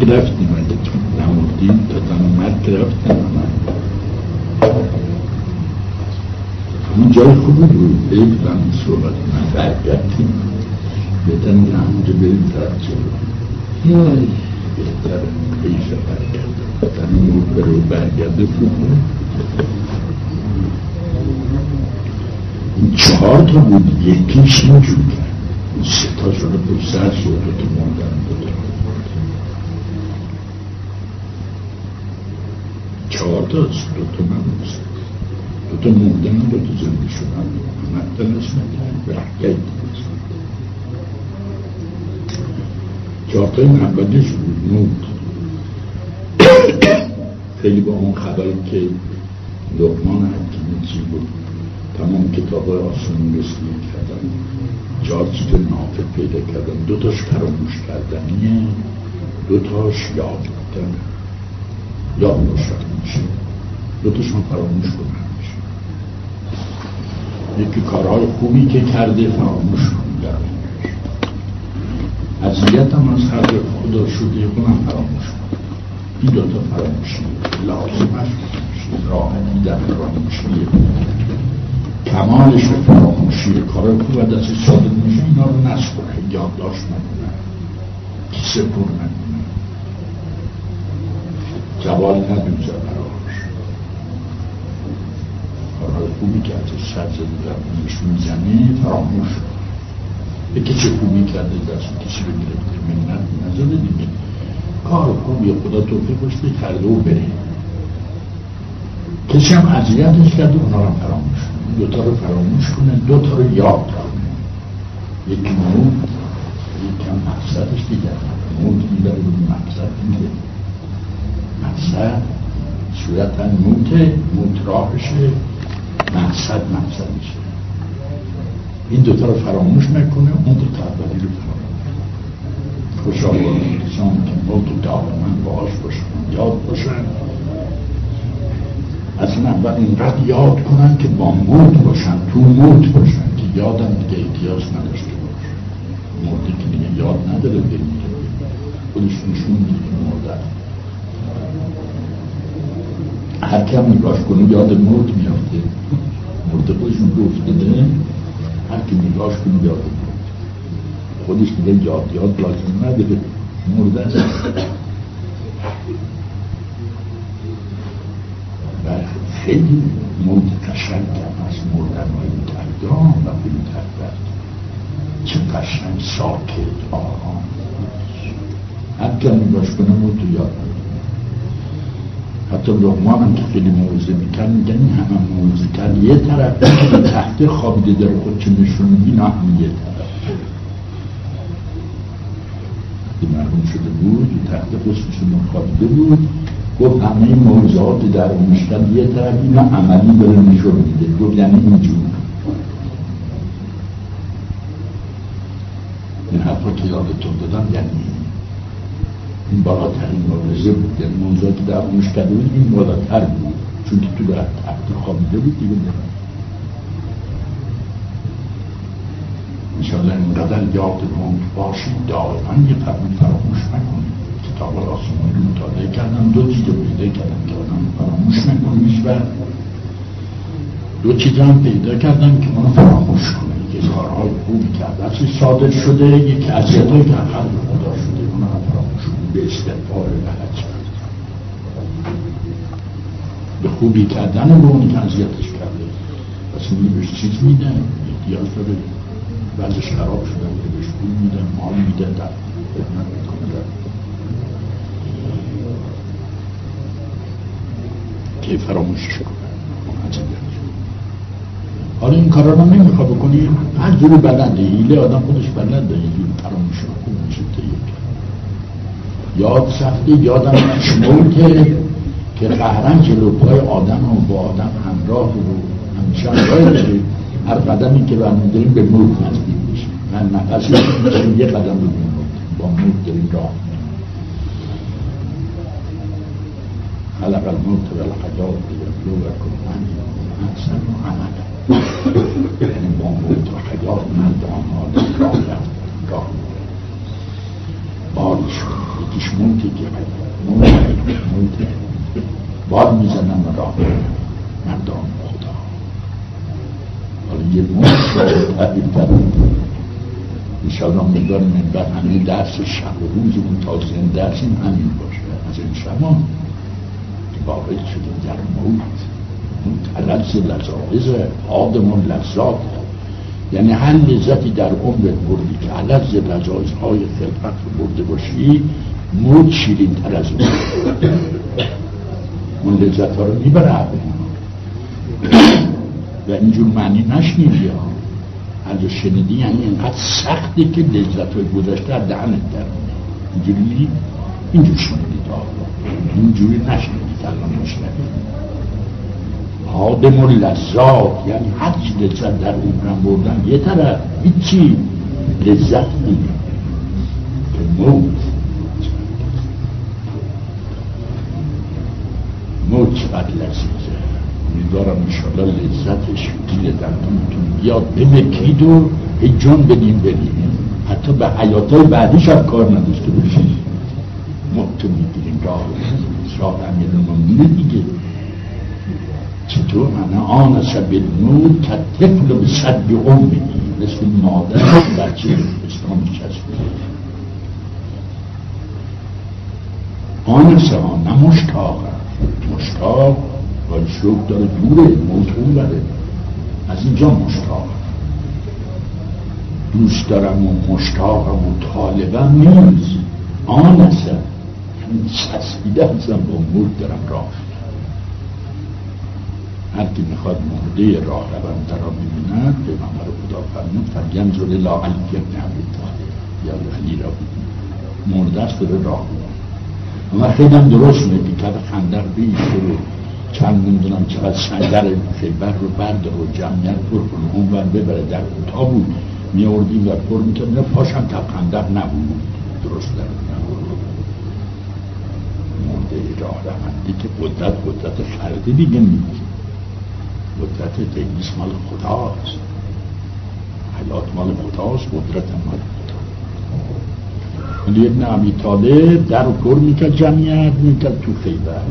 مرگ رفتیم. اگه تو نموردیم تا دم مرگ رفتیم اون جای خوبی بود. بیت من صحبت. من برگردیم. بهتر میگه همونجا بریم طرف جلو. بهتر پیش برگرده در این رو برو برگرده خوب بود این چهار تا بود. یکیش اینجور کرد سه تا شده پشت سر تا موندن دو تا چهار تا دو تا من دو تا موندن دو تا زنده شدن. مدن اسمت برحکت چهار تا این اولیش بود. نود خیلی با اون خبری که لقمان حکیمی چی بود. تمام کتاب آسمون رسیدی کردن. چهار چیز نافع پیدا کردن. دو تاش فراموش کردنیه. دو تاش یاد کردن. یاد باشن میشه. دو تاش هم فراموش کنن یکی کارهای خوبی که کرده فراموش کنن اذیت هم از حد خدا شده کنم فراموش کنم. این دوتا فراموشی لازمش راحتی در فراموشی کمالش فراموشی کار خوب و دست صادق میشه اینا رو نسپره یادداشت نکنه کیسه پر نکنه جوال ندوزه براش. کارهای خوبی سر زده در می‌زنه فراموش یکی چه خوبی کرده دست کسی رو گرفته منت نزده دیگه. کار خوبی خدا توفیق باشته کرده و بره. کسی هم اذیتش کرده اونا رو فراموش دوتا رو فراموش کنه دوتا رو یاد کنه. یکی مود یکی هم مقصدش دیگر مود میداره بود مقصد میده. مقصد صورتا موته موت راهشه مقصد مقصدشه این دوتا رو فراموش نکنه اون دوتا اولی رو فراموش خوش آورد کسان که موت دائما باش باشن یاد باشن اصلا اول اینقدر یاد کنن که با موت باشن تو موت باشن که یادم دیگه احتیاج نداشته باش مردی که دیگه یاد نداره بمیره خودش نشون میده که مرده. هر کم نگاش کنه یاد مرد میافته مرده خودشون گفته هر کی نگاش کنه یاد خودش دیگه یاد یاد لازم نداره. مرده است و خیلی موت هم از مردن های تردام و بلتر چه قشنگ ساکت آرام. کی نگاش کنه موت یاد حتی لغمان هم که خیلی موزه می‌کرد میگن این همه موزه کرد. یه طرف تحت خوابیده داره خود چه نشون میدی نه هم یه طرف. مرحوم شده بود تحت خصوصشون خوابیده بود. گفت همه موضوعات در کرد یه طرف اینا عملی داره نشون میده. گفت یعنی اینجور. این حرفا که یادتون دادم یعنی این بالاترین مبارزه بود. یعنی موضوعی که در کرده بود این بالاتر بود. چون که تو در تحت خوابیده بود دیگه. نمید انشاءالله اینقدر یادمون باشید. دائما یه فرمی فراموش نکنید. کتاب آسمانی رو مطالعه کردم. دو چیز رو پیدا کردم که آدم فراموش نکنیش و دو چیز هم پیدا کردم که منو فراموش کنه. یکی کارهای خوبی کرده صادر شده یکی اذیتهایی که خلق خدا شده. کنه به استغفار بلد به خوبی کردن که اذیتش کرده. پس میگه بهش چیز میدن احتیاج داره. وزش خراب شده بوده بهش پول میدن مال میدن در خدمت می‌کنه. که فراموشش کنه حالا این کارا رو نمیخوا بکنی. هر جوری بلده. هیله آدم خودش بلده. یه جوری فراموش کنه میشه یاد سختی یادم که که قهرن جلو پای آدم و با آدم همراه و همیشه همراه داره هر قدمی که برمی داریم به موت نزدیک میشه. من نفسی یه قدم رو با موت داریم راه خلق الموت و الحیات لیبلوکم احسن عملا یعنی با موت و حیات من به آنها راه راه بارش. یکیش موت که موت موت بار می‌زنن راه مردان خدا. حالا یه کرد ایشالا مقدار منبر همین درس شب و روزمون تا درسیم همین باشه. از این شما که وارد شدیم در موت. اون تلز لذاعز آدم و لذات. یعنی هر لذتی در عمرت بردی که علز لذاعز های خلقت رو برده باشی موت شیرین تر از اون. اون لذت ها رو می‌بره و اینجور معنی نشنیدی ها. از شنیدی یعنی اینقدر سختی که لذت های گذشته در دهنت در اینجوری اینجور شنیدید اینجوری نشنیدید الان نشنیدید آدم و لذات یعنی هر چی لذت در عمرم بردن. یه طرف هیچی لذت نیست که موت. موت چقدر لذیذه. امیدوارم انشالله لذتش گیر دندونتون بیاد. بمکید و هی جان بدیم بدیم حتی به حیاتای بعدیش هم کار نداشته باشید موت می‌گیریم. راه. راه امیر دیگه. چطور من آن به نور که طفل به صد امید مثل مادر بچه اسلام چسبید آن سه نه مشتاق مشتاق و شوق داره دوره موتون بره. از اینجا مشتاق. دوست دارم و مشتاقم و طالبم نیست. آن یعنی چسبیده هستم با مرد دارم راه. هر کی می‌خواد مرده راه روند را ببیند پیغمبر خدا فرمود فلینظر الی علی ابن ابی طالب یا علی را مرده است داره راه و خیلی هم درست میگه که خندق بیشه رو. چند نمی‌دونم چقدر سنگر خیبر رو بردار و جمعیت پر کنه. اون ور ببره در کوتا بود. میاردیم و پر می‌کرد. نه پاشم تب خندق نبود. درست در مرده راه روندی که قدرت قدرت فردی دیگه نیست. قدرت تنیس مال خداست. حیات مال خداست قدرت مال خداست. ولی ابن عبی طالب در و پر می‌کرد جمعیت می‌کرد تو خیبر.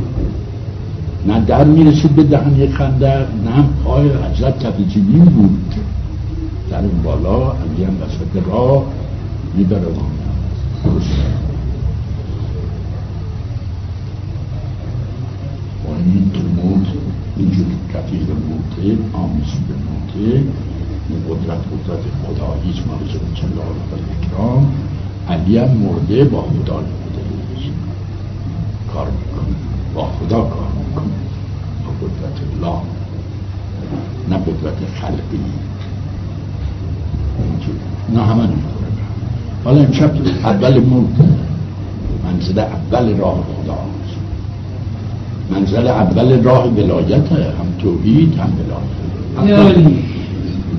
نه در می‌رسید به دهن یک خندق نه پای حضرت کف جنین بود. در اون بالا علی هم وسط راه می‌بره و این تو موت اینجور رفیق موته آمیزی به موته این قدرت قدرت خدایی است مال جلال و اکرام علی هم مرده با خدا نمیده کار می‌کنه. با خدا کار می‌کنه. با قدرت الله. نه قدرت خلقی. نه همه نمی‌خوره حالا امشب اول موت. منزل اول راه خدا. منزل اول راه ولایت هم توحید هم ولایت.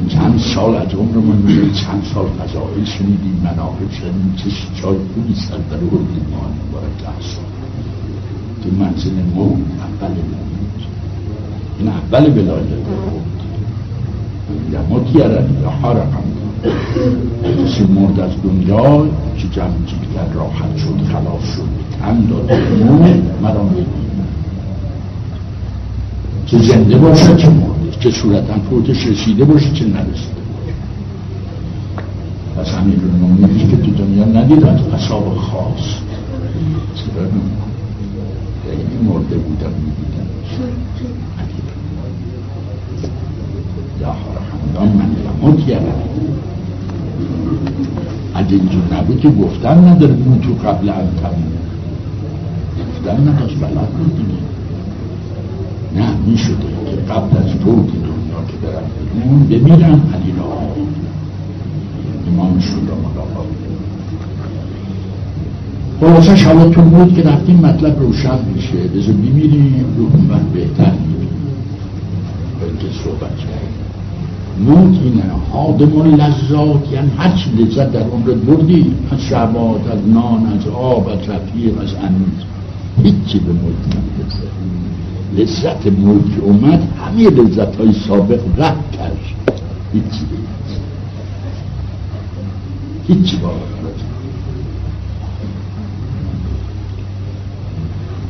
چند سال از عمرمون چند سال فضائل شنیدیم مناقب شنیدیم چه جای خوبی سر در اردیم ما برای ده سال. تو منزل موت اول موت این اول ولایت موت یا متیرن یا حرقم. کسی مرد از دنیا که جمع جیگر راحت شد خلاص شد تن داد موت مرا که زنده باشد که مرده که صورتا فوتش رسیده باشه چه نرسیده پس همین رو که تو دنیا ندید از اصاب خاص چرا این مرده بودم می‌دیدم یا همدان من لموت یعنی اگه اینجور نبود که گفتن نداره تو قبل انتم گفتن نداشت بلد بود دیگه نه می شده که قبل از فوت دنیا که برم بیرون بمیرم علی را. امامشون را ملاقات خلاصش حالا تو بود که رفتیم مطلب روشن میشه. بذار بمیریم روح من بهتر می‌بینیم بلکه صحبت کرد موت اینه حادم و لذات یعنی هر چی لذت در عمرت بردی از شعبات از نان از آب از رفیق از انیز هیچی به موت نمی‌رسه. لذت ملک اومد همه لذت های سابق رد کرد. هیچی. هیچی باور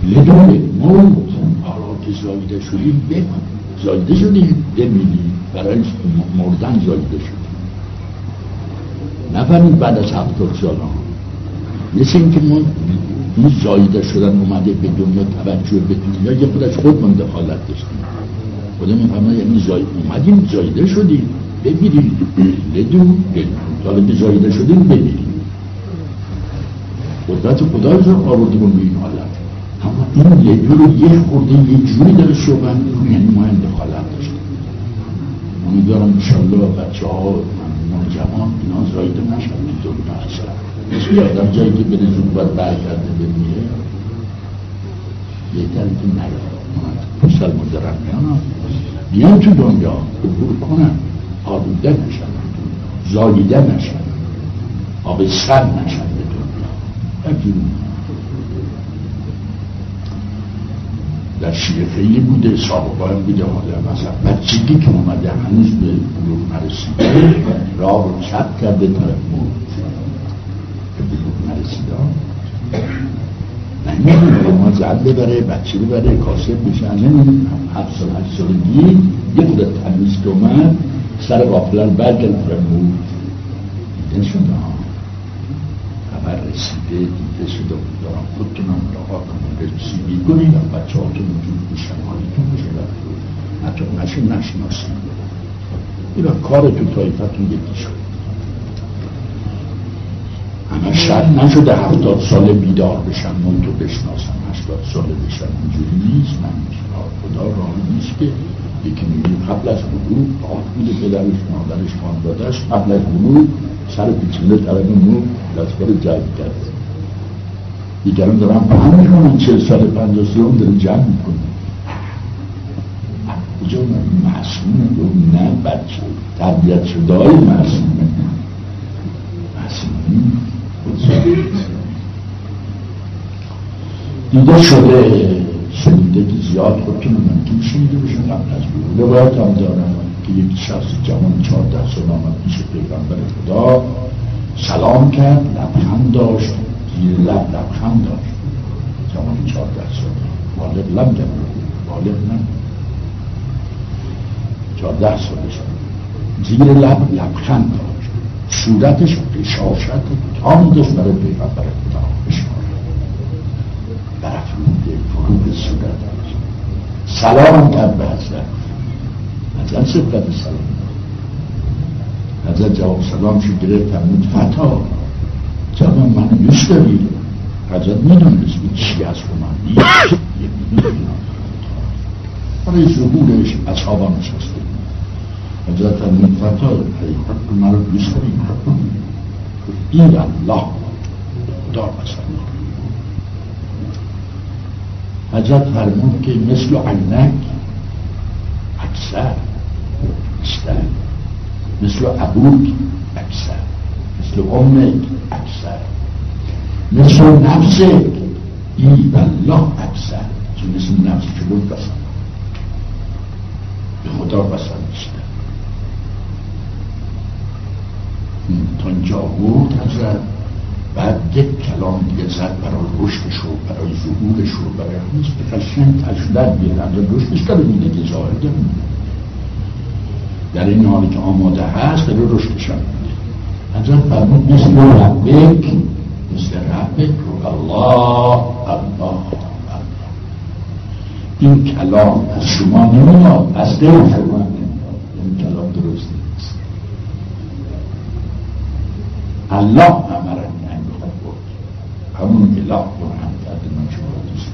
لدون موت حالا که زایده شدیم بمان زایده شدیم بمیریم برای مردن زایده شدیم. نفرمید بعد از هفتاد سال مثل اینکه ما این زایده شدن اومده به دنیا توجه به دنیا یه خودش خود من دخالت داشتیم خدا می‌فهمه یعنی زاید اومدیم زایده شدیم. بمیریم. لدون حالا که زایده شدیم بمیریم. قدرت خدا رو آوردیم به این حالت. اما این یه رو یه خورده یه جوری داره صحبت یعنی ما دخالت داشتیم. امیدوارم انشالله بچه ها جوان اینا زایده نشد تو مثل آدم جایی که بره زود باید برگرده بمیره بهتر که نیاد مسلمان دارم میان بیان تو دنیا عبور کنن آلوده نشن زاییده نشن آب سر نشن به دنیا در شیعه خیلی بوده سابقا هم بوده حالا مثلا بچگی که اومده هنوز به بلوغ نرسیده راه رو چپ کرده طرف نرسیده نمی‌دونه ما زد ببره بچه ببره کاسب بشه نمی‌دونه هفت سال هشت سالگی یه خود تمیز که اومد سر غافلن برگرد طرف مرد دیده شده. ها خبر رسیده دیده شده. دارم خودتون هم ملاقات کنم. رسیدی کنید و بچه هاتون وجود بشن حالیتون بشه. حتی اونشون نشناسید. این کار تو تایفتون یکی شد همه شد نشده هفتاد سال بیدار بشن من تو بشناسم هشتاد سال بشن اینجوری نیست. من خدا راه نیست که یکی میگه قبل از بلوغ آت بوده پدرش مادرش خاندادش قبل از بلوغ سر پیچونده طرف نو دستگاه جذب کرده. دیگران دارن فهم می‌کنن چه سال پنجاه سال داره جمع می‌کنه کجا معصومه. گفت نه بچه تربیت شده های معصومه. معصومه. دیده شده شنیدگی زیاد خودتون ممکن شنیده بشن قبل از بود روایت هم دارم که یک شخص جوان چهارده سال آمد پیش پیغمبر خدا سلام کرد لبخند داشت زیر لب لبخند داشت. جوان چهارده سال. والد لب جمع والد نه. چهارده سالش زیر لب لبخند داشت. صورتش بشاشت تام برای پیغمبر خدا بشماره برافروده فروغ صورتش سلام کرد به حضرت. حضرت سبت سلام حضرت جواب سلام شو گرفت فرمود فتا جواب منو دوست داری حضرت می‌دونست این چی از رو من برای ظهورش اصحابا نشسته L'administrateur est mal muslim. Il Allah دار أسلم هجت هل ممكن مثل عناك اکثر. أجساد مثل أبوك أجساد مثل أمك أجساد مثل نفس. إيد الله. أجساد مثل نفسك بسن بسر بخدار بسر مش تا اینجا بود حضرت بعد یک کلام دیگه زد برای رشدش رو برای ظهورش رو برای هیچ به قشنگ تجدد بیارن رشدش داره میده که ظاهر در این حالی که آماده هست داره رشدش هم میده. حضرت فرمود مثل ربک مثل ربک رو الله الله. این کلام از شما نمیاد از دل شما نمیاد این کلام درست نیست الله امرنی ان بود همون اله رو هم کرده من شما رو دوست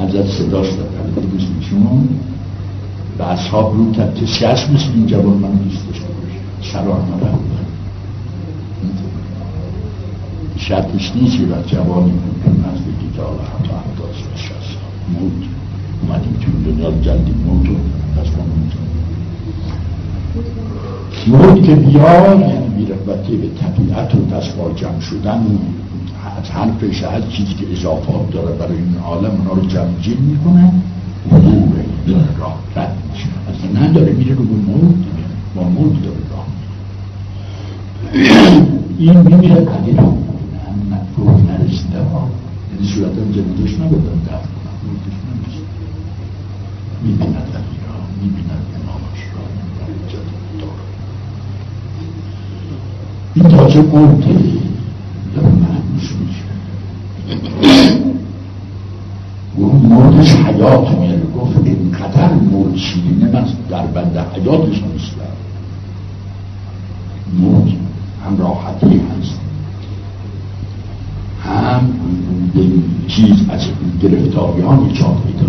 حضرت صداش در دوست شما و اصحاب رو کرد کسی هست مثل این جوان من دوست داشته باشه سرار نبرد شرطش نیست و جوانی بگی که حالا حتی انداز و شست. موت. اومدیم تو دنیا جلدی موت و از ما موت که بیاد البته به طبیعت و دست با جمع شدن از هر پیش هر چیزی که اضافات داره برای این عالم اونا رو جمع جیم می‌کنن. حضور داره راه رد میشه. نه داره میره رو به مورد دیگه با مورد داره راه این میمیره قدیر هم هم نفروه نرسیده ها. یعنی صورت هم جمع جمعیدش نبودم درد کنم. می‌بینم داره معنوش میشه اون موتش حیات میاره. گفت اینقدر موت شیرینه من در بند حیاتش نیستم. موت هم راحتی هست. هم چیز از گرفتاریان ایجاد میده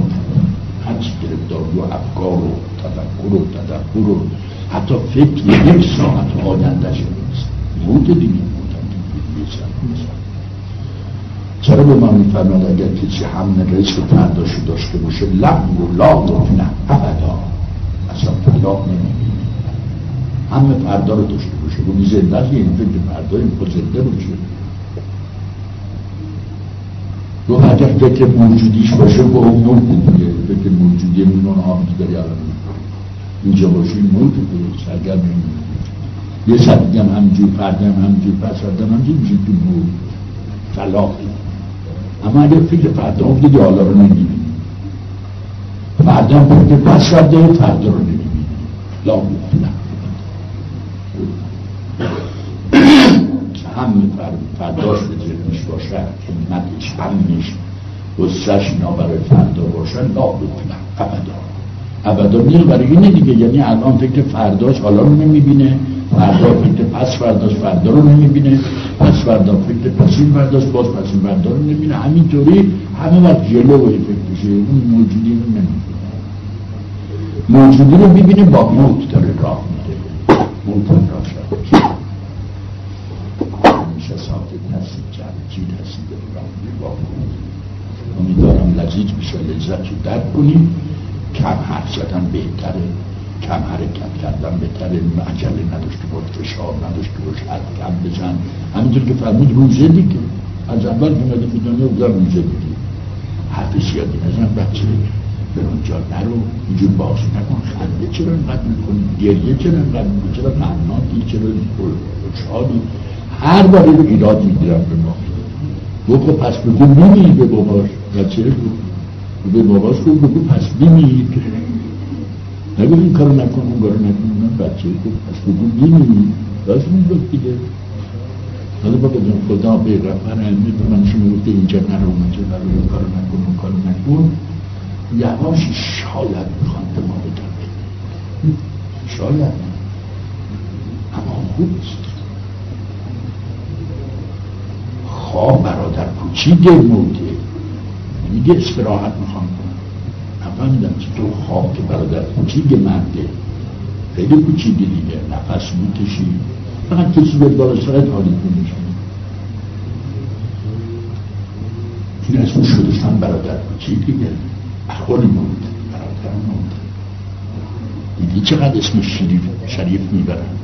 هر چی گرفتاری و افکار و تفکر و تدبر و حتی فکر یک ساعت آیندهش نیست موت دیگه. هم چرا به من میفرماد اگر کسی همه رزق فرداشو داشته باشه؟ لب و لا نه ابدا. اصلا طلاق نمی‌بینه همه فردا رو داشته باشه. و زنده است این فکر فردا این زنده باشه. رو اگر فکر موجودیش باشه با اون نوع دیگه فکر موجودی اون آبی داری الان اینجا باشه این موت دیگه سرگرم یه سر هم همجور فرد هم همجور پس فرد هم همجور میشه تو موت طلاقی اما اگر فکر فردا دیگه حالا رو نمی‌بینی. فردا فکر پس فردا فردا رو نمی‌بینی. لا نه هم فرداش به ذهنش باشد همتش امنش وسعش اینا برای فردا باشد لا بکنم ابدا. ابدا نیل برای اینه دیگه. یعنی الان فکر فرداش حالا رو نمی‌بینه. فردا فکر پس فرداش فردا رو نمی‌بینه پس فردا فکر پسین فرداش باز پسین فردا رو نمی‌بینه همینطوری همه وقت جلو فکر بشه اون موجودی رو نمی‌بینه موجودی رو می‌بینه با موت داره راه میده موت راه شد امیدوارم لذیذ بشه لذت رو درک کنیم کم حرف زدن بهتره کم حرکت کردن بهتره عجله نداشته باش فشار نداشته باش حد کم بزن. همینطور که فرمود روزه دیگه. از اول که مده به دنیا بودن روزه دیگه. حرف زیادی نزن بچه. به اونجا نرو. اینجور باز نکن. خنده چرا اینقدر می‌کنی؟ گریه چرا اینقدر می‌کنی؟ چرا معناتی چرا خوشحالی هر باری رو ایراد می‌گیرم به ما. بگو پس بگو میمیری به باباش. بچه بگو. به باباش بگو پس میمیری. نگو این کارو نکن اون کارو نکن من بچه بگو پس بگو میمیری راست می‌گفت دیگه. حالا بابا جان خدا علمی به من شما گفته اینجا نرو اونجا نرو این کارو نکن اون کارو نکن. یواش شاید می‌خوان به ما بگم شاید. اما خوبست خواه برادر کوچیک موته میگه استراحت می‌خوام نفهمیدم که تو خواب که برادر کوچیک مرده. خیلی کوچیک دیگه. نفس می‌کشی. فقط کسی به بالا سرت حالی کنیش این اسم شدستان برادر کوچیک دیگه. احوال موت برادر موت دیدی چقدر اسم شریف شریف می‌برن؟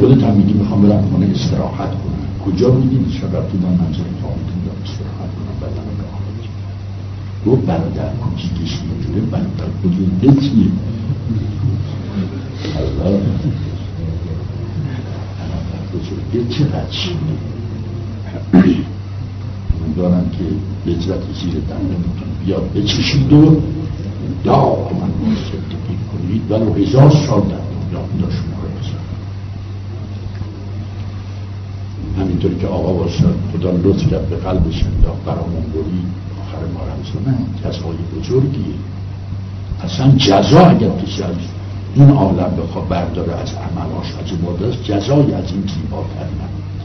خودت هم میگی می‌خوام برم خونه استراحت کنم. کجا بودید شب رفتی من منظر تامیتون دارم استراحت کنم بدن راه دو برادر کوچیکش اینجوره برادر بزرگه چیه الله برادر بزرگه چقدر چیه دارم که لذت زیر دندانتون بیاد. بچشید و دائما صدقی کنید. ولو هزار سال در دنیا داشت همینطوری که آقا باشد خدا لطف کرد به قلبش انداخت برامون برید آخر ما رمزانه جزای بزرگیه اصلا جزا اگر کسی از این عالم بخواه برداره از عملاش از عبادت جزای از این زیباتر نبود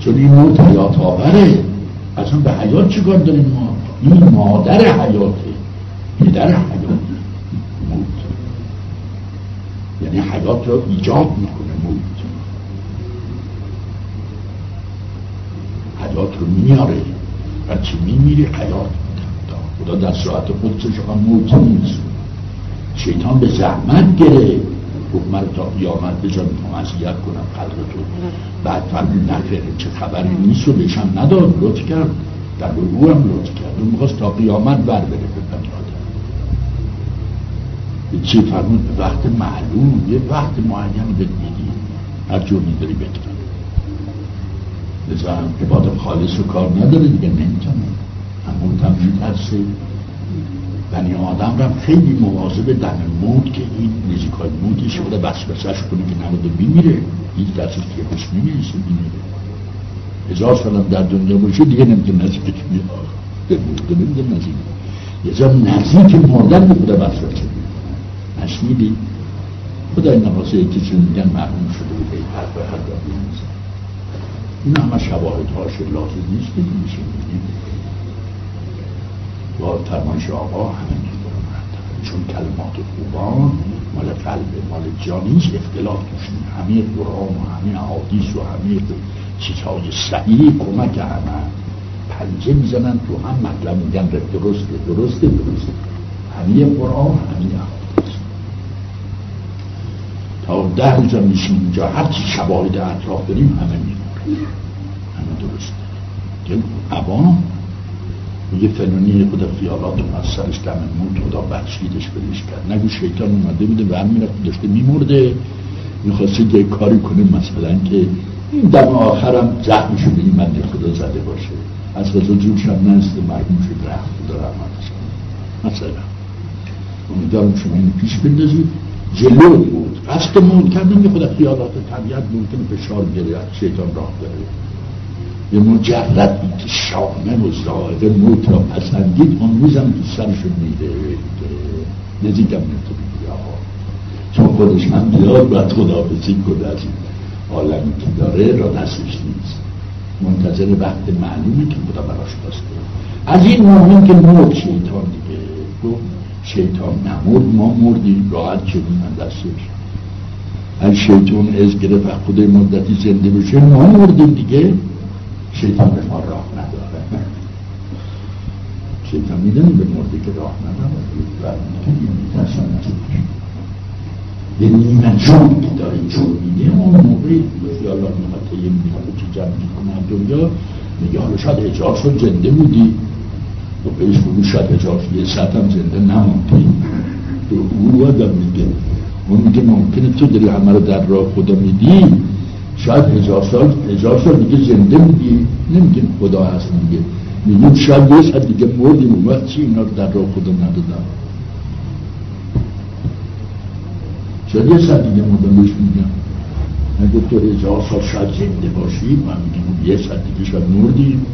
چون این موت حیات آوره. اصلا به حیات چیکار داریم ما؟ این مادر حیاته. پدر حیات موت یعنی حیات را ایجاد می‌کنه موت حیات رو میاره و چی میمیری حیات خدا در ساعت خودش هم موت نیست. شیطان به زحمت گره. گفت من تا قیامت بذار می‌خوام کنم قدر تو. بعد فهمید نخیر چه خبری نیست و بهشم نداد. لطف کرد. در رو هم لطف کرد. اون می‌خواست تا قیامت بر بره به به چی فرمود به وقت معلوم. یه وقت معینی بهت میدی. هر جور میداری بکنم بزنم عبادت خالص رو کار نداره دیگه نمی‌تونه. همون هم میترسه. بنی آدم را خیلی مواظب دم موت که این ریزیکای موتش بوده وسوسش کنه که نموده بیمیره هیچ کسی که خوش میمیرسه بیمیره هزار سالم در دنیا باشه دیگه نمی‌تونه نزدیک به مرده نمیده نزدیک. یه جا نزدیک مردن بوده وسوسه نشنیدی؟ خدای نواسه یکی چون میگن مرحوم شده بوده این حرف هر این همه شواهد هاش لازم نیست که میشه با فرمایش آقا همه چون کلمات خوبان مال قلب مال جانیش اختلاف توش همه قرآن و همه حادیث و همه چیزهای صحیح کمک همه. پنجه می‌زنن تو هم مطلب میگن. درسته درسته درسته. همه قرآن همه حادیث تا ده روز میشیم اینجا هر چی شواهد اطراف داریم همه میگن. که عوام. میگه فنونی خدا خیالات از سرش دم موت خدا بخشیدش بریش کرد. نگو شیطان اومده بوده و هم می‌رفت داشته میمرده. می‌خواسته یه کاری کنه مثلا که این دم آخرم زخم شده این بنده خدا زده باشه. از جوش هم نسته مرگوم شد رحم خدا رحمت مثلا. امیدوارم شما اینو پیش بندازید. جلو بود. قصد موت کردن یه خدا خیالات طبیعت ممکنه فشار گره شیطان راه داره به مجردی که شامه و زائقه موت را پسندید اون روزم تو سرشو میده. نزیکم نمی‌تونه چون خودش هم بیاد باید خداحافظی کنه از این عالمی که داره را دستش نیست. منتظر وقت معلومی که خدا براش بسته از این مهم که مرد شیطان دیگه. گفت شیطان نمرد ما مردیم راحت شدیم من دستش از شیطان از گرفت خود مدتی زنده بشه ما مردیم دیگه. شیطان به ما راه نداره. شیطان می‌دونی به مرده که راه نداره. و یه نیمه جون که داره جون میده اون موقعی خیال می‌خواد یه می‌خواد چی جمع می‌کنه دنیا؟ میگه حالا شاید اجار شد زنده بودی. و بهش بگو شاید اجار شد یه ساعت هم زنده نموندی تو او آدم میگه. اون میگه ممکنه تو داری همه رو در راه خدا میدی. شاید هزار سال هزار سال دیگه زنده بودی نمیگه خدا هست میگه میگیم شاید یه ساعت دیگه مردیم اون وقت چی اینا رو در راه خدا ندادم شاید یه ساعت دیگه مردم بهش میگم اگه تو هزار سال شاید زنده باشی من میگم یه ساعت دیگه شاید مردیم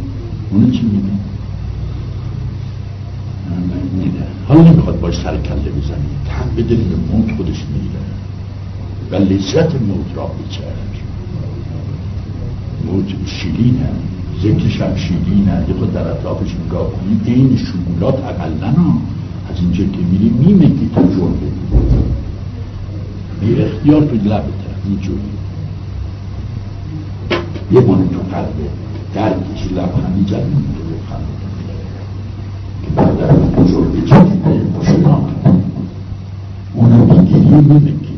اونو چی میگم حالا نمی‌خواد باش سر کله بزنی. تن به موت خودش می‌گیره. و لذت موت را بچرد موت شیرین هم ذکرش هم شیرین هم خود در اطرافش نگاه کنید این شگولات اقلا از اینجا که میری میمکی تو جرده بی اختیار تو لبته اینجوری. یه مانه تو قلبه. درکشی لبخندی جد میده لبخند که بعد در بزرگ چی دیده مشنا اونو می‌گیری میمکی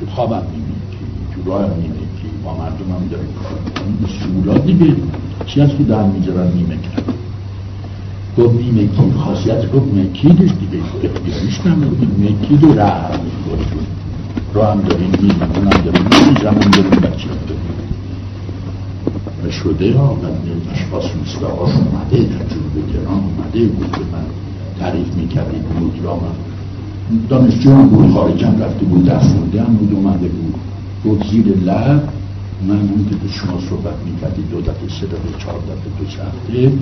تو خوابم میمکی تو راه میمکی با مردم هم داریم این سهولات دیگه چی هست که در میجرن کرد گفت نیمه کی خاصیت گفت مکیدش دیگه اختیاریش نمید مکید و رحم رو هم داریم میریم اونم داریم میریم زمان داریم بچه داریم و شده من اشخاص مثل آقاش اومده تجربه گران اومده بود که من تعریف می‌کردیم بود را من دانشجو هم بود خارجم رفته بود دست هم بود اومده بود. بود زیر لب من اون که شما صحبت می‌کردی دو دفعه سه دفعه چهار دفعه دو سه هفته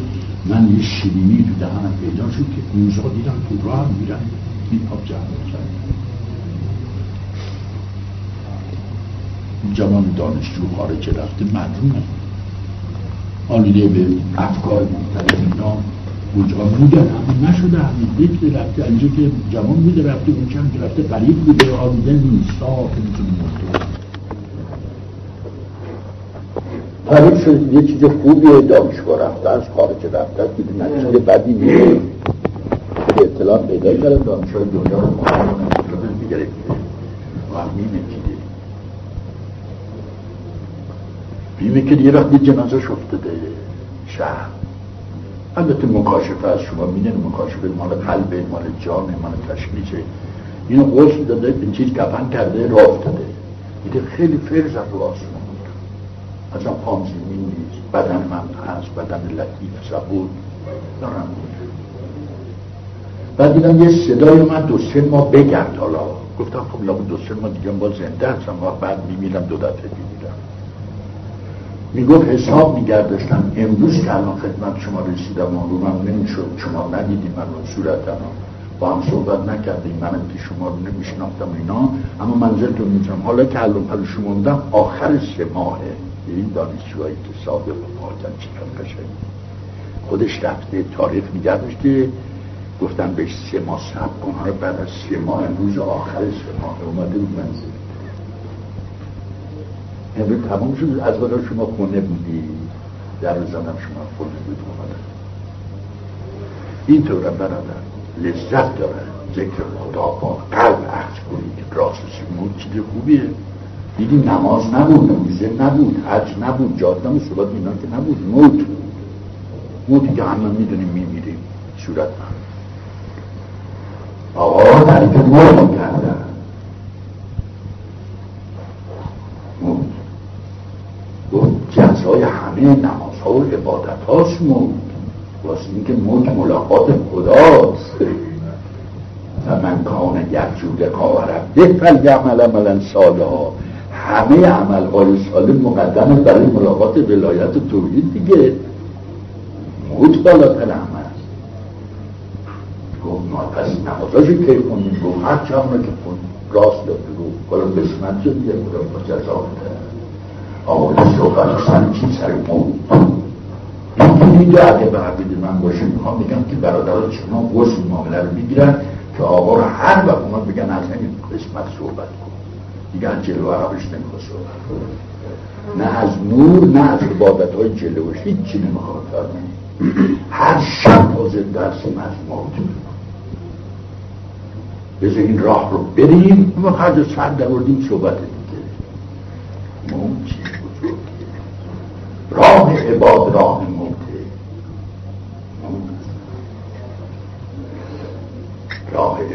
من یه شیرینی تو دهنم پیدا شد که اونجا دیدم تو راه میرن این آب جمع کرد جوان دانشجو خارج رفته معلومه آلیده به افکار مختلف اینا اونجا بوده. همین نشده همین دیگه رفته اینجا که جوان بوده رفته اون چند که رفته قریب بوده. آلیده نیست. صاف می‌تونه مرده تعریف شد یه چیز خوبیه دانشگاه رفته از خارج رفته که نتیجه بدی که اطلاع پیدا کردن دانشگاه دنیا رو مقام می‌گرفته و میمکیده میمکیده یه وقتی جنازه شفتده شهر. البته مکاشفه از شما میدن مکاشفه مال قلب مال جان مال تشکیشه اینو غسل داده این چیز کفن کرده راه افتاده دیگه خیلی فرز رو آسمان اصلا پام زمین نیست. بدن من هست بدن لطیف صبور دارم. بعد دیدم یه صدای من دو سه ماه بگرد حالا. گفتم خب لابد دو سه ماه دیگه با زنده هستم. و بعد میمیرم دو دفعه میمیرم. می‌گفت حساب میگردشتم امروز که الان خدمت شما رسیدم و رو من نمی‌شد. شما ندیدیم من رو صورتم. با هم صحبت نکردیم. منم که شما رو نمیشناختم اینا. اما منزلتون می‌تونم. حالا که الان پر شما بودم آخر سه ماهه. این دانشجوهایی که سابق پاکن چقدر قشنگ. خودش رفته تاریخ میگردشته گفتن بهش سه ماه سب کن. بعد از سه ماه روز آخر سه ماه اومده بود منزل. امروز تمام شد. از بالا شما خونه بودی. در زنم شما خونه بود اومده اینطور برادر لذت داره. ذکر خدا با قلب عهد کنید راست سیمون چیز خوبیه. دیدی نماز نبود روزه نبود حج نبود جاده نبود صبات اینا که نبود. موت. موتی که همه می‌دونیم میمیریم. صورت آقا تعریف موت کردن موت گفت همه نمازها و عبادت هاست موت واسه اینکه موت ملاقات خداست. و من کان یرجود کارم به فل یعمل عملا ها. همه عمل های سال مقدم برای ملاقات ولایت و توحید دیگه. موت بالاتر عمل گفت ما پس نمازاشو که کنیم گفت هر چه که خون راست گفت بالا بسمت شد یه بودم با جزا آقا صحبت اینجا اگه به عقید من باشه می‌خوام بگم که برادران شما غسل معامله رو می‌گیرن که آقا رو هر وقت اومد بگن از همین قسمت صحبت کن. دیگه از جلو عربش نمی‌خواد صحبت کن نه از نور نه از عبادت های جلوش هیچی نمی‌خواد هر شب تازه درس موت بذار این راه رو بریم ما هر سر دوردیم صحبت دیگه. راه عباد راه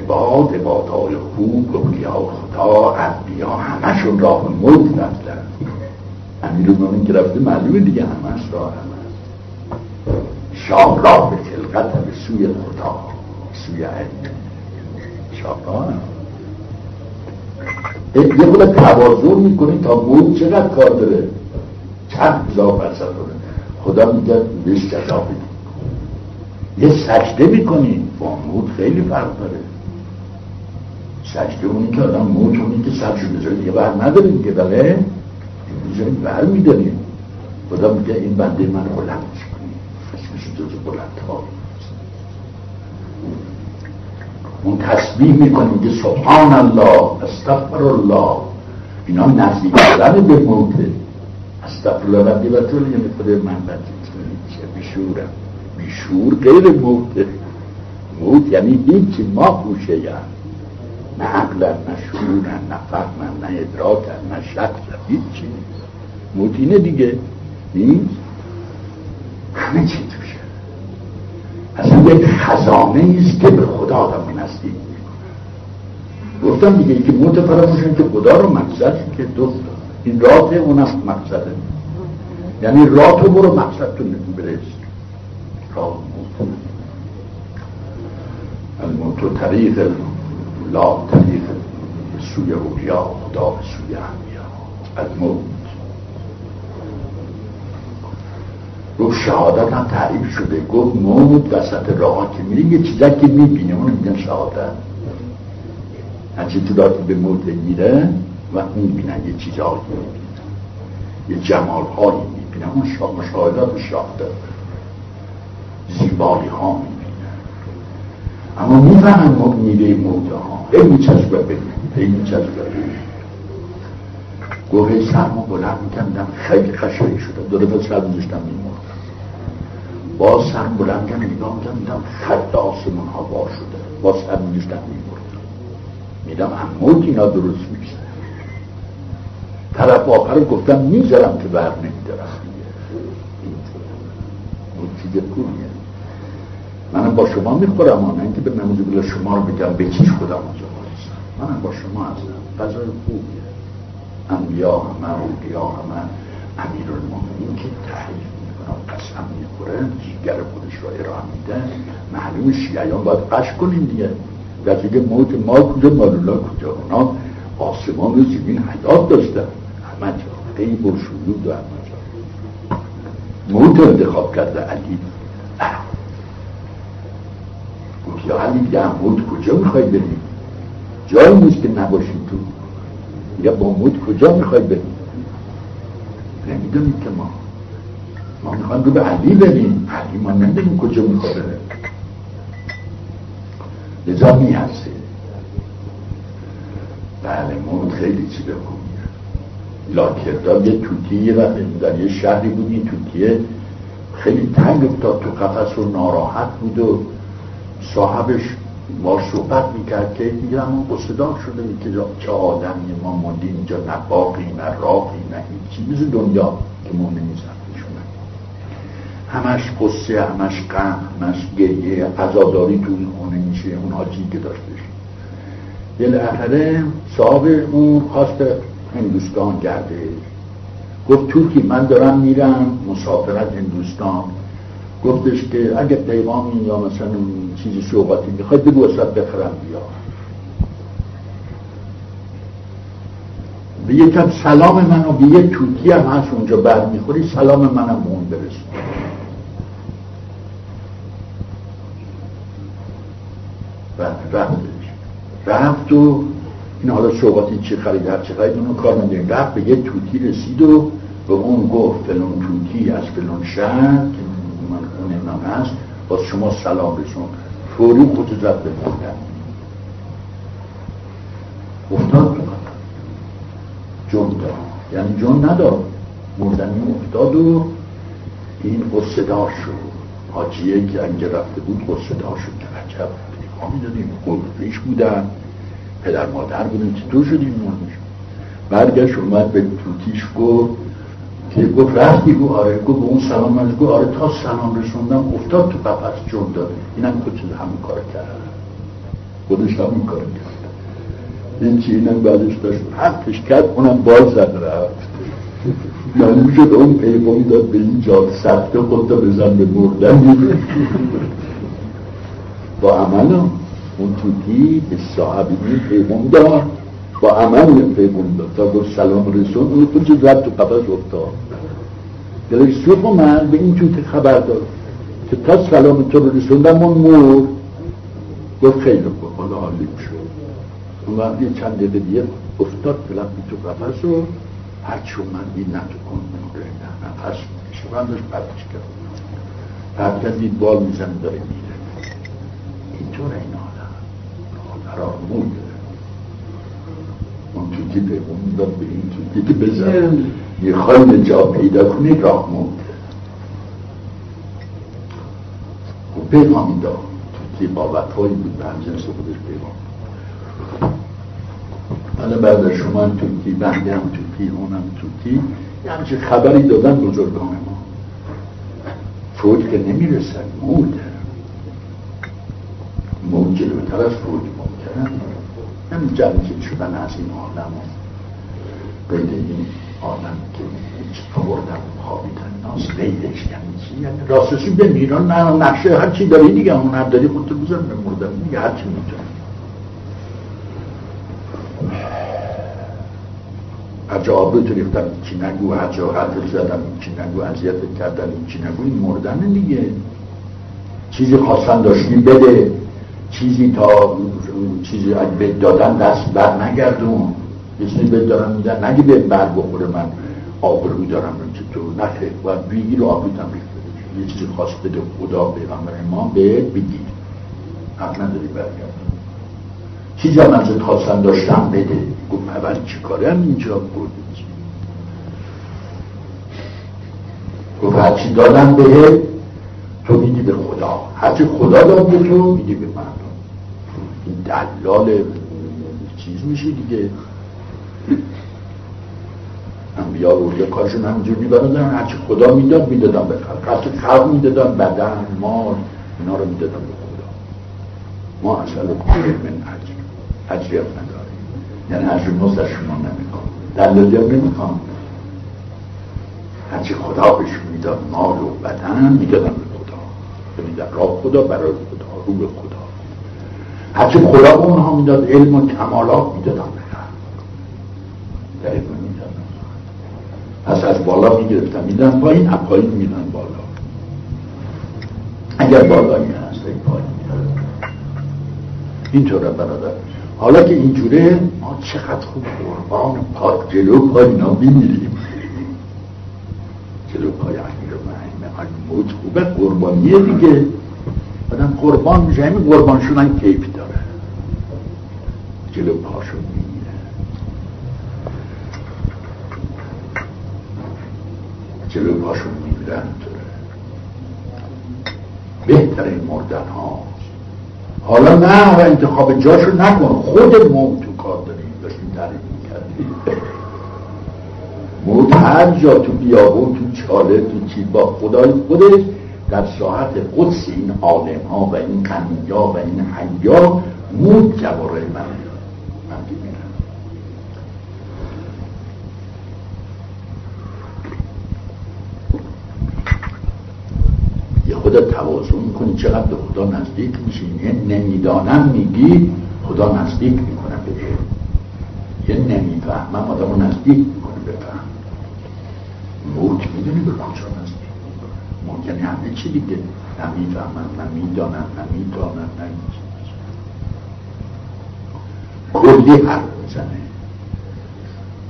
عباد عبادهای خوب اولیاء خدا انبیا همشون راه موت رفتن. امیر المومنین که رفته معلومه دیگه همش راه همش شاه راه به خلقت به سوی خدا. سوی علم شاه یه خود توازن می‌کنی تا موت چقدر کار داره؟ چند هزار فرصد خدا میگه بهش جزا یه سجده می‌کنی. با موت خیلی فرق داره. سجده اونی که آدم موت اونی که سجده بذاره دیگه بر نداریم که بله؟ می‌ذاریم بر میداریم. خدا میگه این بنده من بلند کنی اسمش جز بلند ها اون تسبیح می‌کنه میگه سبحان الله استغفر الله اینا نزدیک شدن به موته استغفر الله ربی و طول یعنی خود من بدید چه بشورم بیشور غیر موت. موت یعنی هیچ ما خوشه یعنی نه عقل نه شعور نه فهم نه ادراک نه شخص هیچی موت دیگه نیست؟ همه چی توشه. اصلا یک خزانه است که به خدا آدم نزدیک گفتم دیگه که موت فراموشن که خدا رو مقصد که دو این رات اونم مقصده. یعنی رات رو برو مقصد تو برس راه الموت طریق لا طریق سوی اولیاء خدا سوی انبیا الموت گفت شهادت هم تعریف شده. گفت موت وسط راه که میری یه چیزا که می‌بینه اونو میگن شهادت. هرچی تو داتی به موت میره و می‌بینن یه چیزهایی می‌بینن یه جمال هایی می‌بینن اون و شهادت زیبایی ها می‌بینن اما می‌فهمن میوه موته ها هی میچسبه به هی میچسبه به گفت هی سرما بلند میکندم خیلی خشایی شده دو دفعه سر میزشتم میمورد باز سر بلند کردم نگاه می‌کردم دیدم خط آسمان ها بار شده باز سر میزشتم میمورد میدم اموت اینا درست میشه طرف آخر گفتم می‌ذارم که بر نمیدارم اون چیز خوبیه منم با شما می‌خورم نه اینکه به نموز بلا شما رو بگم به چیش خودم آنجا منم با شما هستم. غذای خوبیه انبیا همه اولیا همه امیر المومنین که تحریف قسم می‌خوره جیگر خودش را ارائه میده. معلوم شیعیان باید قش کنیم دیگه. دیگه موت ما کجا مارولا کجا؟ اونا آسمان و زمین حیات داشتن همه جا ای برشویود و همه جا موت انتخاب کرده علی. یا دیگه موت کجا می‌خوای بریم جایی نیست که نباشیم تو. یا با موت کجا می‌خوای بریم نمی‌دونید که ما. ما می‌خوایم رو به علی بریم. علی ما نمی‌دونیم کجا می‌خوره لذا میهسته بله موت خیلی چیز خوبیه لاکردار یه توتی در یه شهری بود. این توتیه خیلی تنگ افتاد تو قفص و ناراحت بود و صاحبش ما صحبت می‌کرد که دیگه همون قصدار شده که چه آدمی ما ماندیم اینجا نه باقی نه راقی نه هیچی. مثل دنیا که ما نمیزن همش قصه همش غم همش گریه عزاداری تو این خونه میشه اون حاجی که داشتش. بالاخره صاحب اون خواست هندوستان گرده. گفت توکی من دارم میرم مسافرت هندوستان. گفتش که اگه پیغامی یا مثلا چیزی سوقاتی می‌خوای بگو اصلا بخرم بیا. به یکم سلام منو به یه توتی هم هست اونجا برمیخوری سلام منم اون برسون رفتش. رفت و این حالا سوقاتی چی خرید هر چی خرید اونو کار نداریم رفت به یه توتی رسید و به اون گفت فلان توتی از فلان شهر که نام هست باز شما سلام رسون فوری خود زد به مردن افتاد جون داد. یعنی جون نداد. مردنی افتاد و این قصه دار شد. حاجیه که انگه رفته بود قصه دار شد. عجب. پیغامی دادیم بودن. پدر مادر بودن. چطور شدیم مردش برگشت اومد به توتیش گفت که گفت رفتی گفت آره گفت به اون سلام من گفت آره تا سلام رسوندم افتاد تو قفص جون داره اینم خود چیز همین کار کرد. خودش همین کار کرد. این چی اینم بعدش داشت پرتش کرد اونم باز زد رفت. یعنی می‌شد اون پیغامی داد به این جا سخته خودتا بزن به مردن. با عمل اون توتی به صاحبی پیغام داد. با عمل پیغام داد تا گفت سلام رسون. اون خود رد تو قفص افتاد. دلش سوخ من به این توتی خبر داد. که تا سلام تو رو رسوندم اون مور. گفت خیلی خوب حالا حالی شد اون وقت یه چند دقیقه دیگه افتاد فلقی تو قفص و هرچی من این نتو کن نفس می‌کشه من داشت پرتش کرد. پرتش دید بال میزن داره میره اینطور این آدم. قرار موده اون توتی پیغون داد به این توتی که بزن. می‌خوای جا پیدا کنی راه موده و پیغامی داد توتی با وفایی بود به همجنس خودش پیغام حالا بعد شما توتی بنده هم توتی اونم توتی یه همچه خبری دادن بزرگان ما. فوت که نمی‌رسن موت موت جلوتر از فوت ممکنه همین جمعی شدن از این عالم قید این عالم که هیچ خوردن خوابیدن ناس قیدش یعنی چی؟ یعنی راستشی به میران نه نقشه هر چی داری دیگه اون داری خودتو بزن به مردن دیگه هر چی می‌تونی عجابت ریختن چی نگو حجاحت زدن چی نگو اذیت کردن چی نگو این مردن دیگه. چیزی خواستن داشتی بده. چیزی تا چیزی اگه دادن دست بر نگردون یه چیزی بد دارم میدن. نگی به بر بخوره من آبروی دارم که تو نخه و بگیر آبروی هم یه چیزی خواست بده خدا پیغمبر ما به بگیر. حق نداری برگرد چیزی هم ازت خواستن داشتم بده. گفت اول چی کاره هم اینجا بود گفت هرچی دادم به تو میدی به خدا. هرچی خدا داد به تو میدی به من. دلال چیز میشه دیگه. انبیا یه کارشون همینجور میبردن هرچی خدا می‌داد می‌دادم به خلق. هرچی خلق می‌دادم بدن مال اینا رو می‌دادم به خدا. ما اصلا من اجر اجری هم نداریم. یعنی اجر مزد شما نمی‌خوام. دلالی هم نمی‌خوام. هرچی خدا بهش می‌داد مال و بدن می‌دادن به خدا. میدن راه خدا برای خدا رو به خدا. هرچی خدا به اونها می‌داد علم و کمالات می‌دادن به پس از بالا می‌گرفتن. میدن پایین از پایین میدن بالا. اگر بالایی هست این پایین اینطوره برادر. حالا که اینجوره ما چقدر خوب قربان پاک جلو پای اینا جلو پای امیر و موت خوبه قربانیه دیگه. آدم قربان میشه. همین قربان شدن کیف داره جلو پاشو میمیره جلو پاشو میمیرن بهترین مردن ها حالا نه و انتخاب جاشو نکن. خودمون تو کار داریم داشتیم تعریف می‌کردیم. موت هر جا تو بیابون تو چاله تو چی با خدای خودش در ساعت قدس این عالم ها و این قنیا و این حیا موت جواره من من خودت توازن می‌کنی چقدر به خدا نزدیک میشی یه نمی‌دانم میگی خدا نزدیک می‌کنه به یه نمی‌فهمم آدم رو نزدیک می‌کنه بفهم موت می‌دونی به کجا نزدیک موت یعنی همه چی دیگه. نمی‌فهمم نمی‌دانم نمی‌دانم نمی‌دانم کلی حرف می‌زنه.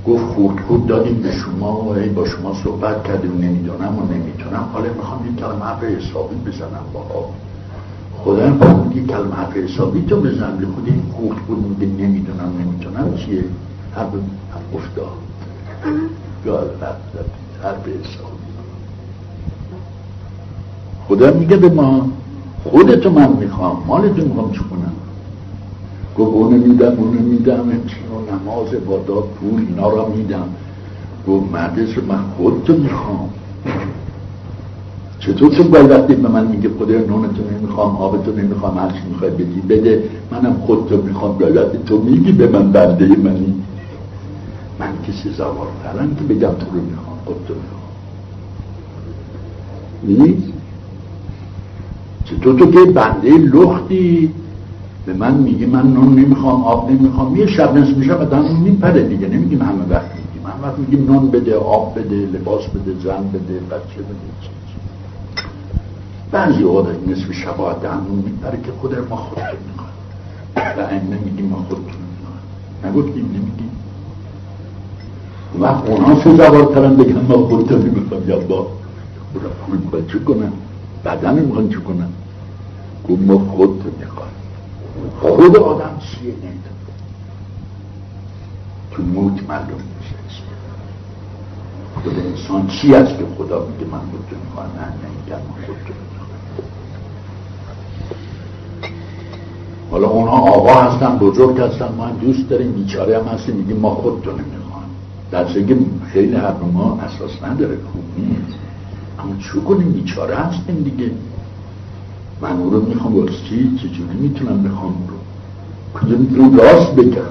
گفت خورد دادیم به شما و با شما صحبت کردیم نمی‌دونم و نمی‌تونم. حالا می‌خوام یک کلمه حرف حسابی بزنم با آب خدا یک کلمه حرف حسابی تو بزن به خود این خورد خود میگه نمی‌دونم نمی‌تونم. چیه؟ حرف افتاد گال حرف حسابی. خدا میگه به ما خودتو من می‌خوام مالتو می‌خوام چه کنم؟ گفت اونو میدم اونو میدم و نماز داد پول اینا را میدم. گفت مدرس من خودتو می‌خوام. چطور تو باید وقتی به من میگه خدا نونتو نمی‌خوام آبتو نمی‌خوام هرچی می‌خوای بدی بده. منم خودتو می‌خوام باید تو میگی به من بنده منی. من کسی زوارترم که بگم تو رو می‌خوام خودتو می‌خوام. نیست؟ چطور تو که بنده لختی؟ به من میگه من نون نمی‌خوام آب نمی‌خوام یه شب نصف میشه نون میپره دیگه نمیگیم همه وقت میگیم. همه وقت میگیم نون بده آب بده لباس بده زن بده بچه بده چی بعضی اوقات نصف شبا دهنون میپره که خود ما خودتون می‌خواد و این نمیگیم ما خودتون می‌خواد نگفتیم نمیگیم. وقت اونا سه زبار ترن بگن ما خودتون می‌خوام یا با خود چه کنن بدن می‌خوان چه کنن گفت ما خودتون می‌خواد خود آدم چیه؟ نمیدون تو موت معلوم میشه. خود انسان چی است که خدا میگه من خودتو می‌خوام؟ نه نمیگم من خودتو حالا اونها آقا هستن بزرگ هستن ما هم دوست داریم بیچاره هم هستیم میگیم ما خودتو نمی‌خوایم در که خیلی حرف ما اساس نداره خوب نیست. اما چو کنیم؟ بیچاره هستیم دیگه. من او رو می‌خوام چی چجوری می‌تونم بخوام رو؟ کجا می‌تونم راست بگم.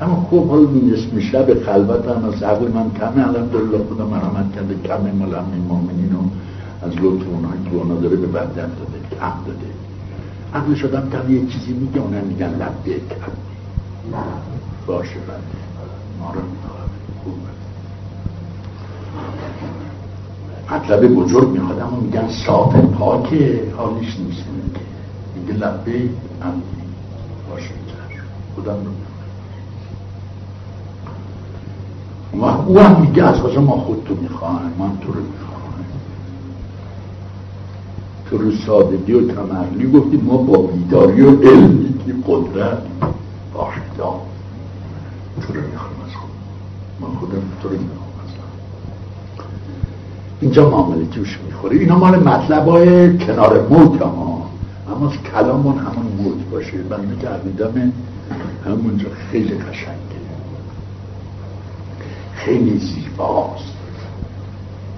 اما خوب حالا اسم شب خلوت هم از عقل من کمه. الحمدلله خدا مرحمت کرده. کمه همین مؤمنین و از لطف اونهایی که اونا داره به بدن داده کم داده. عقل شدم کم یه چیزی میگه اونها میگن لبه کم. باشه بنده ما رو می‌خواد خوبه مطلب بزرگ می‌خواد اما میگن صاف پاک حالش نیست. میگه لبه امنی باشه خودم رو و او هم میگه از کجا ما خودتو می‌خواهیم من تو رو می‌خواهم تو رو سادگی و تمرلی گفتی ما با بیداری و علمی که قدرت باشه تو رو می‌خوایم از خود. من خودم تو رو می‌خواهم اینجا معامله جوش می‌خوره. اینا مال مطلب های کنار موت ها اما کلامون همون موت باشه. من که عقیدم همونجا خیلی قشنگه. خیلی زیباست.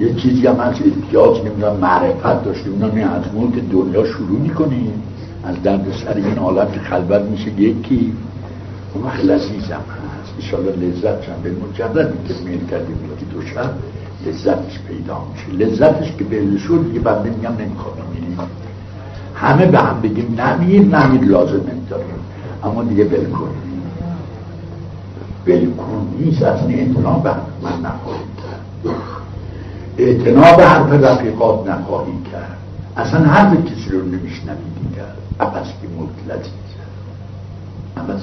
یه چیزی هم از احتیاج نمی‌دونم معرفت داشته. اونا نه از موت دنیا شروع می‌کنیم از درد سر این عالم میشه. یکی اون وقت لذیذم هست. ایشالله لذت به مجردی که میل کردیم یکی دو شب. لذتش پیدا میشه. لذتش که به شد دیگه بنده میگم نمی‌خواد میریم همه به هم بگیم نمیر نمیر لازم نمیداریم اما دیگه بلکن بلکن نیست از این به من نخواهید کرد. اعتنا به حرف رفیقات نخواهی کرد. اصلا حرف کسی رو نمیشنوی دیگر. عبس که مطلتی عبس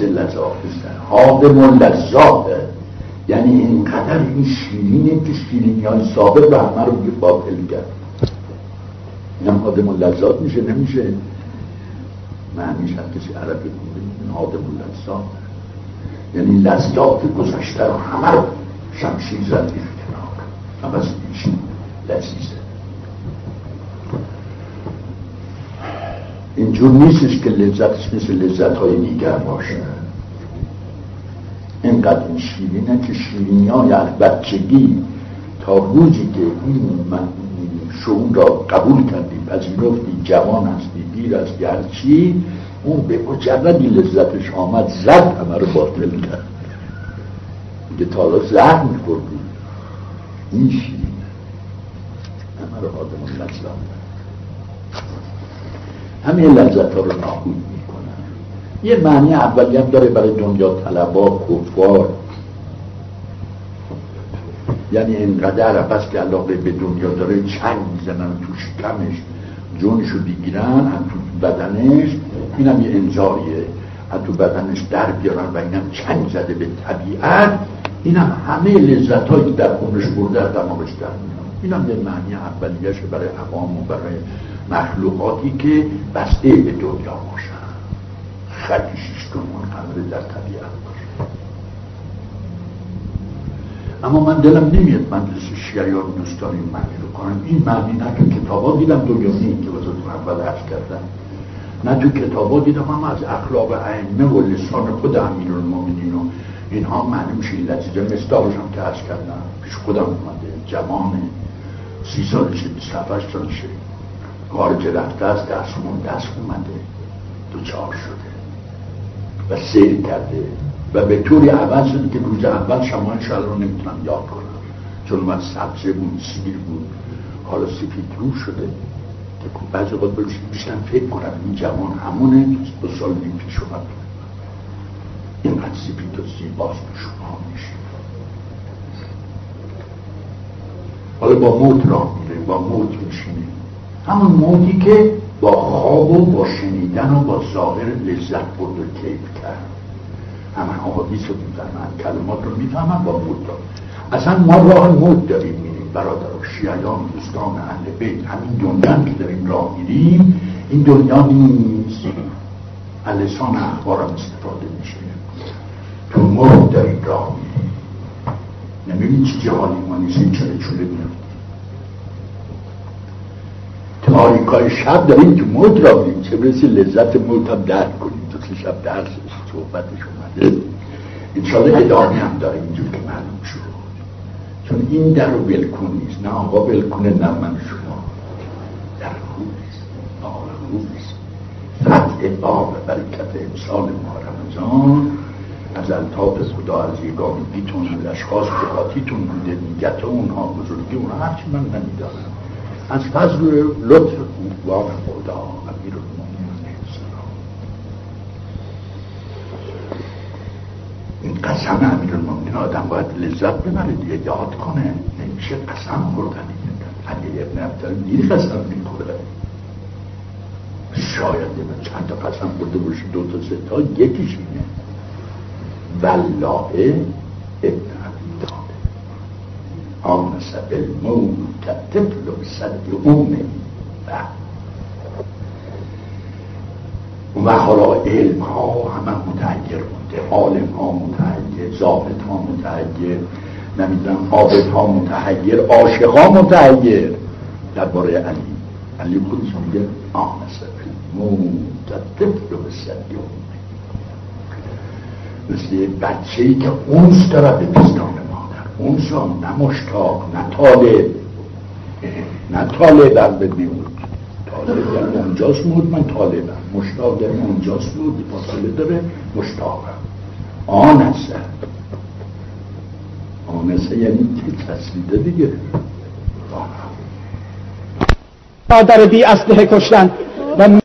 لذاقستن حاضم و لذاقه یعنی اینقدر این شیرینه که شیرینی های سابق به همه رو باطل کرد. اینم و لذات میشه نمیشه؟ معنیش هم کسی عربی کنه حادم و لذات یعنی لذات گذشته رو همه رو شمشیر زد کنار. هم از ایش لذیذه. اینجور نیستش که لذتش مثل لذت های دیگر باشه. اینقدر این شیرینه که شیرینی های از بچگی تا روزی که این شعون را قبول کردی پذیرفتی جوان هستی دیر هستی هرچی اون به مجردی لذتش آمد زد همه رو باطل کرد. میگه تا حالا زهر میخوردی. این شیرینه. همه رو آدم لذت همه لذت ها رو نابود می‌کنن. یه معنی اولی هم داره برای دنیا طلبا کفار. یعنی اینقدر پس که علاقه به دنیا داره چنگ می‌زنن تو شکمش جونشو بگیرن هم تو بدنش. اینم یه انذاریه هم تو بدنش در بیارن و اینم چنگ زده به طبیعت. اینم همه لذت هایی در خونش برده از دماغش در میان اینم یه معنی اولیش برای عوام و برای مخلوقاتی که بسته به دنیا باشن. خیلی شیشتون منحمل در طبیعت باشه. اما من دلم نمیاد مدرسه شیعیان دوستان این معنی رو کنم. این معنی نه تو کتابا دیدم دنیایی که وزارت اول عرض کردم. نه تو کتابا دیدم هم از اخلاق ائمه و لسان خود امیرالمومنین و اینها میشه این لطیجه مثل هم که عرض کردم پیش خودم اومده جوان سی سالشه بیست سالشه. کار که رفته از دستمون دست اومده دوچار شده و سیر کرده و به طوری عوض شده که روز اول شما شاید رو نمی‌تونم یاد کنم. چون من سبزه بود سیر بود حالا سفید رو شده. که بعضی وقت بیشتر فکر کنم این جوان همونه دو سال نیم پیش اومد. اینقدر سفید و زیباست به شما میشه حالا با موت راه میره با موت میشینه همون موتی که با خواب و با شنیدن و با ظاهر لذت برد و کیف کرد. همه حوادیث رو می‌فهمن کلمات رو می‌فهمن با موت رو اصلا ما راه موت داریم میریم. برادر و شیعیان دوستان اهل بیت همین دنیا که داریم راه میریم. این دنیا نیست. لسان اخبارم استفاده میشه. تو موت داریم راه میریم. نمی‌بینی چی جهانی ما نیست این چله چوله میرم تاریکای شب داریم تو موت را بیم چه برسی لذت موت هم درک کنیم که شب درس صحبتش اومده انشاءالله ادامه هم داره اینجور که معلوم شد. چون این در رو بلکن نیست. نه آقا بلکنه نه من شما. در خوب نیست. آقا خوب نیست. فتح باب برکت امسال ما رمضان. از الطاف خدا از یگانگیتون از اشخاص که بوده نیت اونها بزرگی اونها هرچی من نمیدارم از فضل لطف خوبان خدا امیر این قسم امیر المومنین آدم باید لذت ببره دیگه یاد کنه. نمیشه قسم خوردن علی ابن عبدالله دیر قسم می‌خوره. شاید چند تا قسم برده باشه دو تا سه تا یکیش اینه. والله ابن آمس بالموت طفل صد امه و. حالا علم ها همه متعیر بوده عالم ها متعیر زاهد ها متعیر نمی‌دونم عابد ها متعیر عاشق ها متعیر درباره علی. علی خودش میگه آمس بالموت طفل صد امه مثل بچه ای که اونس داره به پستان اونسان نه مشتاق نه طالب نه طالبم ببینید طالب یعنی اونجاست بود من طالبم مشتاق یعنی اونجاست بود فاصله داره مشتاقم آن تونسه یعنی تسلیده دیگه؟ مادر بی اسلحه کشتن و